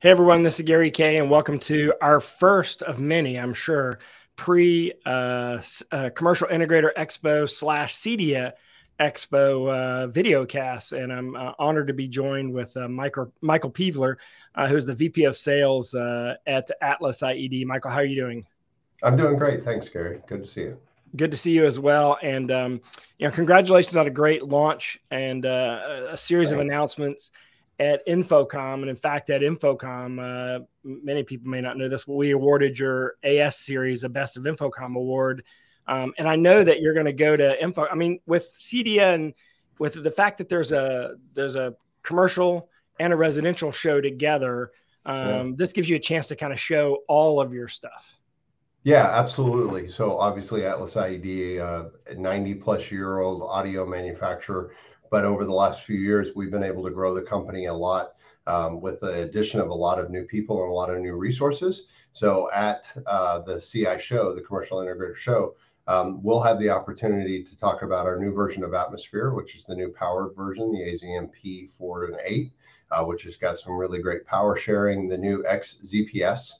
Hey everyone, this is Gary Kayye, and welcome to our first of many, I'm sure, pre uh, uh, commercial integrator expo slash CEDIA expo uh, video cast. And I'm uh, honored to be joined with uh, Michael Michael Peveler, uh, who's the VP of Sales uh, at Atlas IED. Michael, how are you doing? I'm doing great. Thanks, Gary. Good to see you. Good to see you as well. And um, you know, congratulations on a great launch and uh, a series Thanks. of announcements at InfoComm. And in fact, at InfoComm, uh, many people may not know this, but we awarded your AS series a Best of InfoComm award. Um, and I know that you're going to go to Info. I mean, with CEDIA and with the fact that there's a there's a commercial and a residential show together, um, yeah. this gives you a chance to kind of show all of your stuff. Yeah, absolutely. So obviously, Atlas IED, uh, 90 plus year old audio manufacturer but over the last few years, we've been able to grow the company a lot um, with the addition of a lot of new people and a lot of new resources. So at uh, the CI show, the Commercial Integrator Show, um, we'll have the opportunity to talk about our new version of Atmosphere, which is the new powered version, the AZM P4 and 8, uh, which has got some really great power sharing, the new XZPS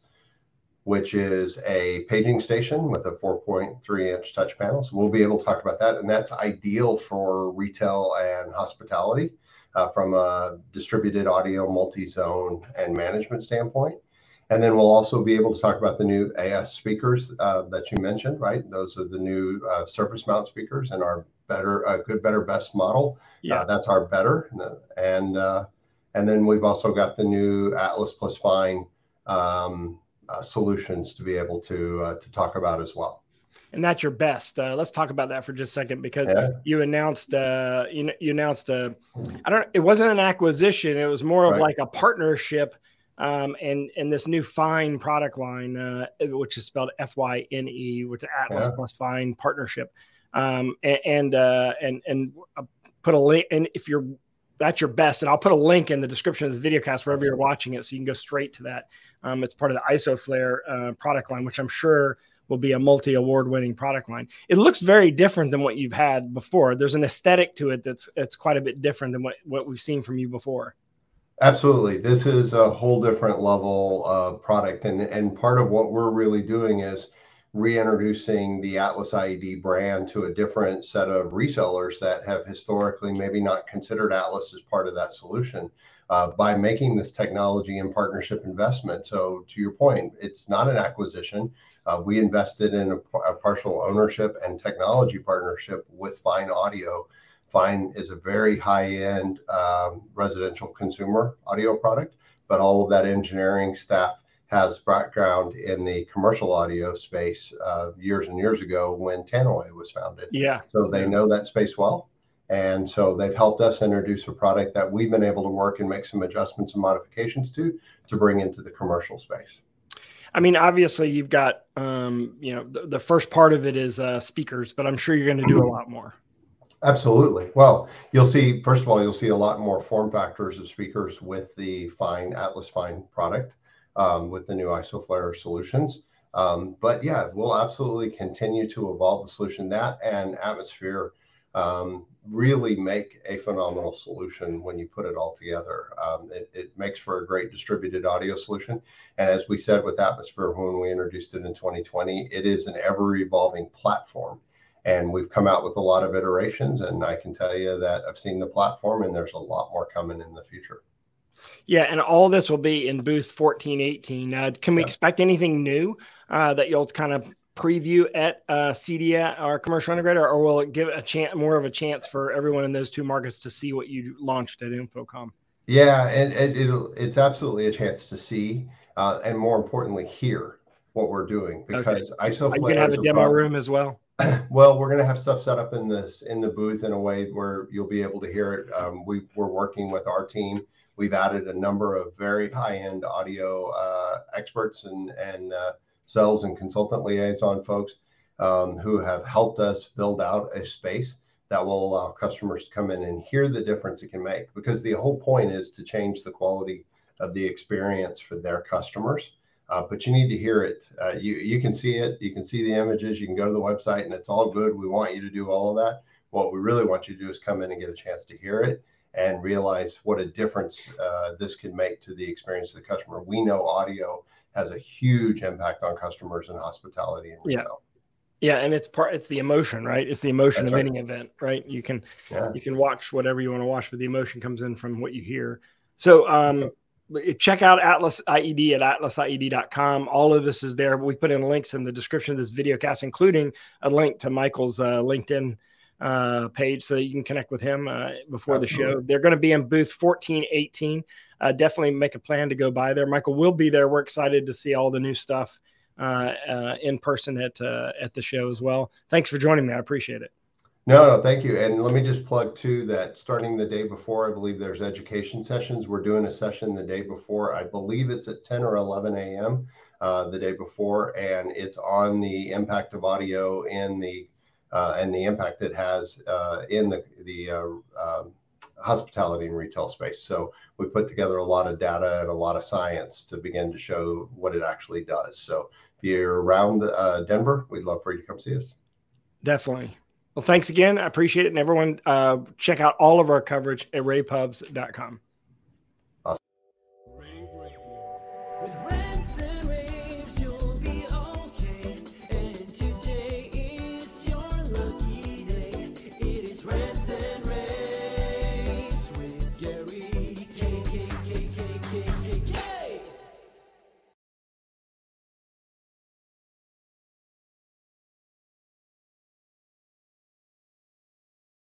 which is a paging station with a 4.3 inch touch panel. So we'll be able to talk about that. And that's ideal for retail and hospitality uh, from a distributed audio, multi zone, and management standpoint. And then we'll also be able to talk about the new AS speakers uh, that you mentioned, right? Those are the new uh, surface mount speakers and our better, uh, good, better, best model. Yeah, uh, that's our better. And uh, and then we've also got the new Atlas Plus FYNE um, uh, solutions to be able to uh, to talk about as well. And that's your best. Uh, let's talk about that for just a second because yeah. you announced uh, you, you announced a I don't it wasn't an acquisition. It was more of right. like a partnership. Um, and and this new FYNE product line, uh, which is spelled F Y N E, which is Atlas yeah. plus FYNE partnership, um, and and uh, and, and uh, put a link. And if you're that's your best. And I'll put a link in the description of this video cast wherever you're watching it, so you can go straight to that. Um, it's part of the IsoFlare uh, product line, which I'm sure will be a multi award winning product line. It looks very different than what you've had before. There's an aesthetic to it that's it's quite a bit different than what, what we've seen from you before. Absolutely. This is a whole different level of product. And, and part of what we're really doing is reintroducing the Atlas IED brand to a different set of resellers that have historically maybe not considered Atlas as part of that solution uh, by making this technology and partnership investment. So, to your point, it's not an acquisition. Uh, we invested in a, a, partial ownership and technology partnership with FYNE Audio. FYNE is a very high end um, residential consumer audio product, but all of that engineering staff has background in the commercial audio space uh, years and years ago when Tannoy was founded. Yeah. So they know that space well. And so they've helped us introduce a product that we've been able to work and make some adjustments and modifications to to bring into the commercial space. I mean, obviously, you've got, um, you know, the, the, first part of it is uh, speakers, but I'm sure you're going to do a lot more. Absolutely. Well, you'll see, first of all, you'll see a lot more form factors of speakers with the FYNE Atlas FYNE product um, with the new IsoFlare solutions. Um, but yeah, we'll absolutely continue to evolve the solution. That and Atmosphere um, really make a phenomenal solution when you put it all together. Um, it, it, makes for a great distributed audio solution. And as we said with Atmosphere when we introduced it in 2020, it is an ever evolving platform. And we've come out with a lot of iterations. And I can tell you that I've seen the platform and there's a lot more coming in the future. Yeah, and all this will be in booth 1418. Uh, can we yeah. expect anything new uh, that you'll kind of preview at uh, CEDIA or commercial integrator, or will it give a chance more of a chance for everyone in those two markets to see what you launched at InfoComm? Yeah, and, and it'll, it's absolutely a chance to see, uh, and more importantly, hear what we're doing because okay. ISO. Are you gonna have a demo room as well? well, we're going to have stuff set up in this in the booth in a way where you'll be able to hear it. Um, we, we're working with our team We've added a number of very high-end audio uh, experts and and uh, sales and consultant liaison folks um, who have helped us build out a space that will allow customers to come in and hear the difference it can make. Because the whole point is to change the quality of the experience for their customers. Uh, but you need to hear it. Uh, you you can see it. You can see the images. You can go to the website, and it's all good. We want you to do all of that. What we really want you to do is come in and get a chance to hear it and realize what a difference uh, this can make to the experience of the customer. We know audio has a huge impact on customers in hospitality and retail. Yeah. yeah, and it's part it's the emotion, right? It's the emotion That's of right. any event, right? You can yeah. you can watch whatever you want to watch, but the emotion comes in from what you hear. So um check out Atlas IED at atlasied.com. All of this is there. We put in links in the description of this video cast, including a link to Michael's uh, LinkedIn uh, page so that you can connect with him uh, before Absolutely. the show. They're going to be in booth 1418. Uh, definitely make a plan to go by there. Michael will be there. We're excited to see all the new stuff uh, uh, in person at uh, at the show as well. Thanks for joining me. I appreciate it. No, no, thank you. And let me just plug too that starting the day before, I believe there's education sessions. We're doing a session the day before. I believe it's at 10 or 11 a.m. Uh, the day before, and it's on the impact of audio in the uh, and the impact it has uh, in the, the uh, um, hospitality and retail space. So we put together a lot of data and a lot of science to begin to show what it actually does. So if you're around uh, Denver, we'd love for you to come see us. Definitely. Well, thanks again. I appreciate it. And everyone, uh, check out all of our coverage at ravepubs.com. Awesome.